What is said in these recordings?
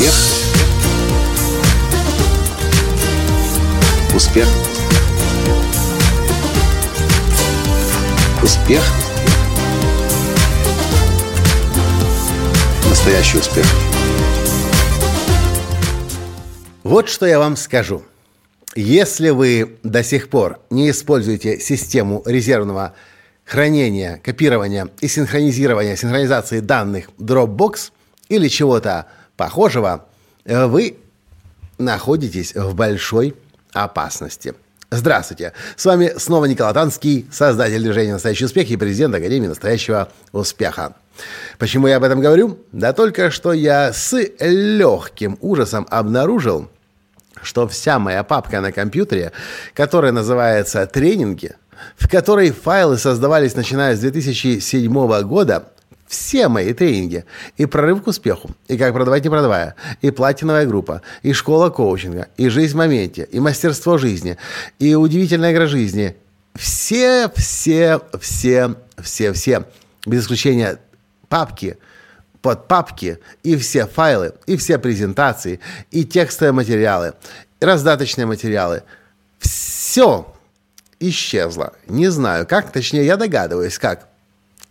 Успех. Успех. Успех. Настоящий успех. Вот что я вам скажу. Если вы до сих пор не используете систему резервного хранения, копирования и синхронизирования, синхронизации данных Dropbox или чего-то похожего, вы находитесь в большой опасности. Здравствуйте! С вами снова Николай Танский, создатель движения «Настоящий успех» и президент Академии «Настоящего успеха». Почему я об этом говорю? Да только что я с легким ужасом обнаружил, что вся моя папка на компьютере, которая называется «Тренинги», в которой файлы создавались начиная с 2007 года, все мои тренинги. И прорыв к успеху, и как продавать не продавая, и платиновая группа, и школа коучинга, и жизнь в моменте, и мастерство жизни, и удивительная игра жизни. Все, все, все, все, все, без исключения папки, под папки, и все файлы, и все презентации, и текстовые материалы, и раздаточные материалы. Все исчезло. Не знаю как, точнее я догадываюсь как.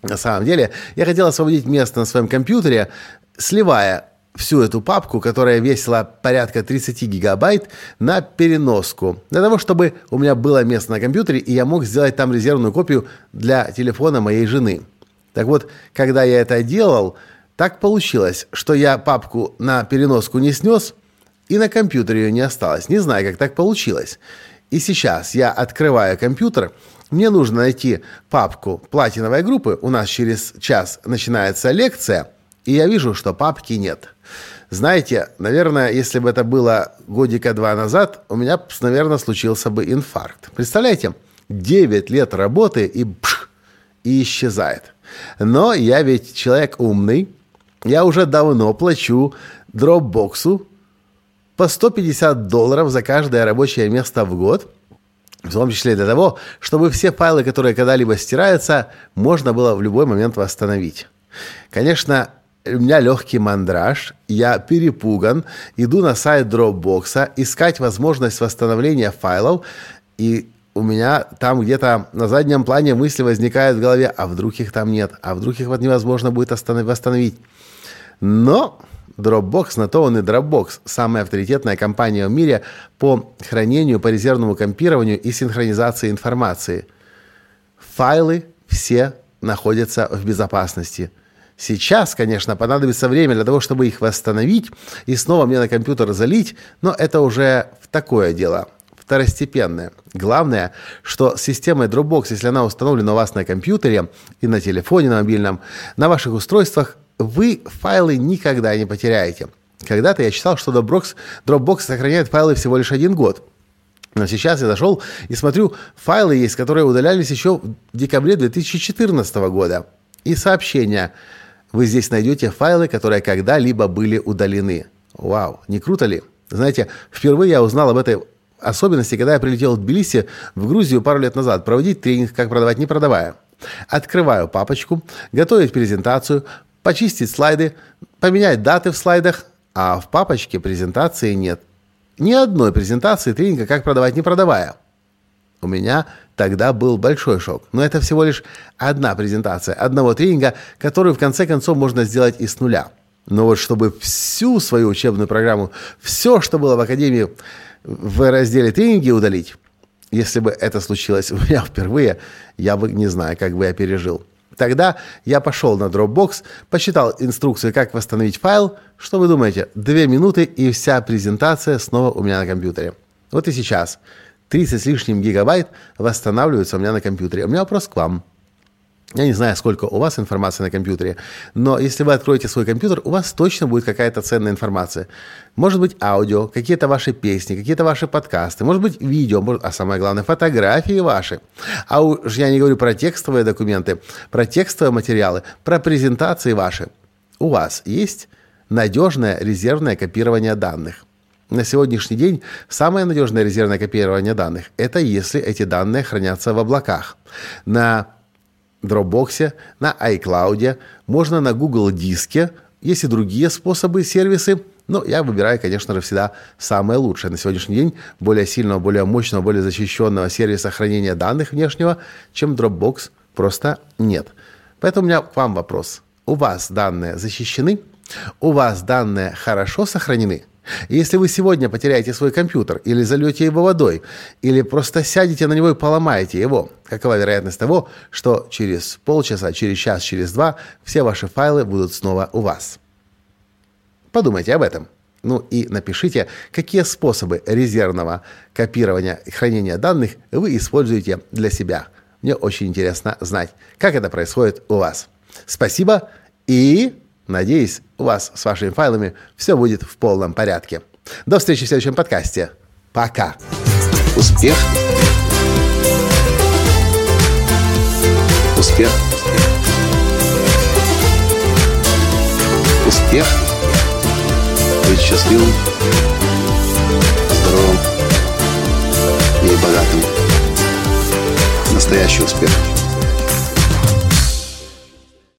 На самом деле, я хотел освободить место на своем компьютере, сливая всю эту папку, которая весила порядка 30 гигабайт, на переноску. Для того, чтобы у меня было место на компьютере, и я мог сделать там резервную копию для телефона моей жены. Так вот, когда я это делал, так получилось, что я папку на переноску не снес, и на компьютере ее не осталось. Не знаю, как так получилось. И сейчас я открываю компьютер, мне нужно найти папку платиновой группы. У нас через час начинается лекция, и я вижу, что папки нет. Знаете, наверное, если бы это было годика два назад, у меня, наверное, случился бы инфаркт. Представляете, 9 лет работы и пш, и исчезает. Но я ведь человек умный. Я уже давно плачу дропбоксу по 150 долларов за каждое рабочее место в год – в том числе для того, чтобы все файлы, которые когда-либо стираются, можно было в любой момент восстановить. Конечно, у меня легкий мандраж, я перепуган, иду на сайт Dropbox, искать возможность восстановления файлов, и у меня там где-то на заднем плане мысли возникают в голове, а вдруг их там нет, а вдруг их вот невозможно будет восстановить. Но Dropbox, на то он и Dropbox, самая авторитетная компания в мире по хранению, по резервному компированию и синхронизации информации. Файлы все находятся в безопасности. Сейчас, конечно, понадобится время для того, чтобы их восстановить и снова мне на компьютер залить, но это уже такое дело, второстепенное. Главное, что с системой Dropbox, если она установлена у вас на компьютере и на телефоне, на мобильном, на ваших устройствах, вы файлы никогда не потеряете. Когда-то я читал, что Dropbox, Dropbox сохраняет файлы всего лишь один год. Но сейчас я зашел и смотрю, файлы есть, которые удалялись еще в декабре 2014 года. И сообщение. Вы здесь найдете файлы, которые когда-либо были удалены. Вау, не круто ли? Знаете, впервые я узнал об этой особенности, когда я прилетел в Тбилиси, в Грузию пару лет назад, проводить тренинг «Как продавать, не продавая». Открываю папочку, готовить презентацию, почистить слайды, поменять даты в слайдах, а в папочке презентации нет. Ни одной презентации тренинга «Как продавать, не продавая». У меня тогда был большой шок. Но это всего лишь одна презентация одного тренинга, которую в конце концов можно сделать и с нуля. Но вот чтобы всю свою учебную программу, все, что было в Академии в разделе тренинги удалить, если бы это случилось у меня впервые, я бы не знаю, как бы я пережил. Тогда я пошел на Dropbox, почитал инструкцию, как восстановить файл. Что вы думаете? Две минуты и вся презентация снова у меня на компьютере. Вот и сейчас. 30 с лишним гигабайт восстанавливаются у меня на компьютере. У меня вопрос к вам. Я не знаю, сколько у вас информации на компьютере, но если вы откроете свой компьютер, у вас точно будет какая-то ценная информация. Может быть, аудио, какие-то ваши песни, какие-то ваши подкасты, может быть, видео, может, а самое главное, фотографии ваши. А уж я не говорю про текстовые документы, про текстовые материалы, про презентации ваши. У вас есть надежное резервное копирование данных. На сегодняшний день самое надежное резервное копирование данных – это если эти данные хранятся в облаках. На Dropbox, на iCloud, можно на Google Диске, есть и другие способы, сервисы, Но я выбираю, конечно же, всегда самое лучшее. На сегодняшний день более сильного, более мощного, более защищенного сервиса хранения данных внешнего, чем Dropbox, просто нет. Поэтому у меня к вам вопрос. У вас данные защищены? У вас данные хорошо сохранены? Если вы сегодня потеряете свой компьютер, или зальете его водой, или просто сядете на него и поломаете его, какова вероятность того, что через полчаса, через час, через два все ваши файлы будут снова у вас? Подумайте об этом. Ну и напишите, какие способы резервного копирования и хранения данных вы используете для себя. Мне очень интересно знать, как это происходит у вас. Спасибо и надеюсь, у вас с вашими файлами все будет в полном порядке. До встречи в следующем подкасте. Пока. Успех. Успех. Успех. Быть счастливым, здоровым и богатым. Настоящий успех.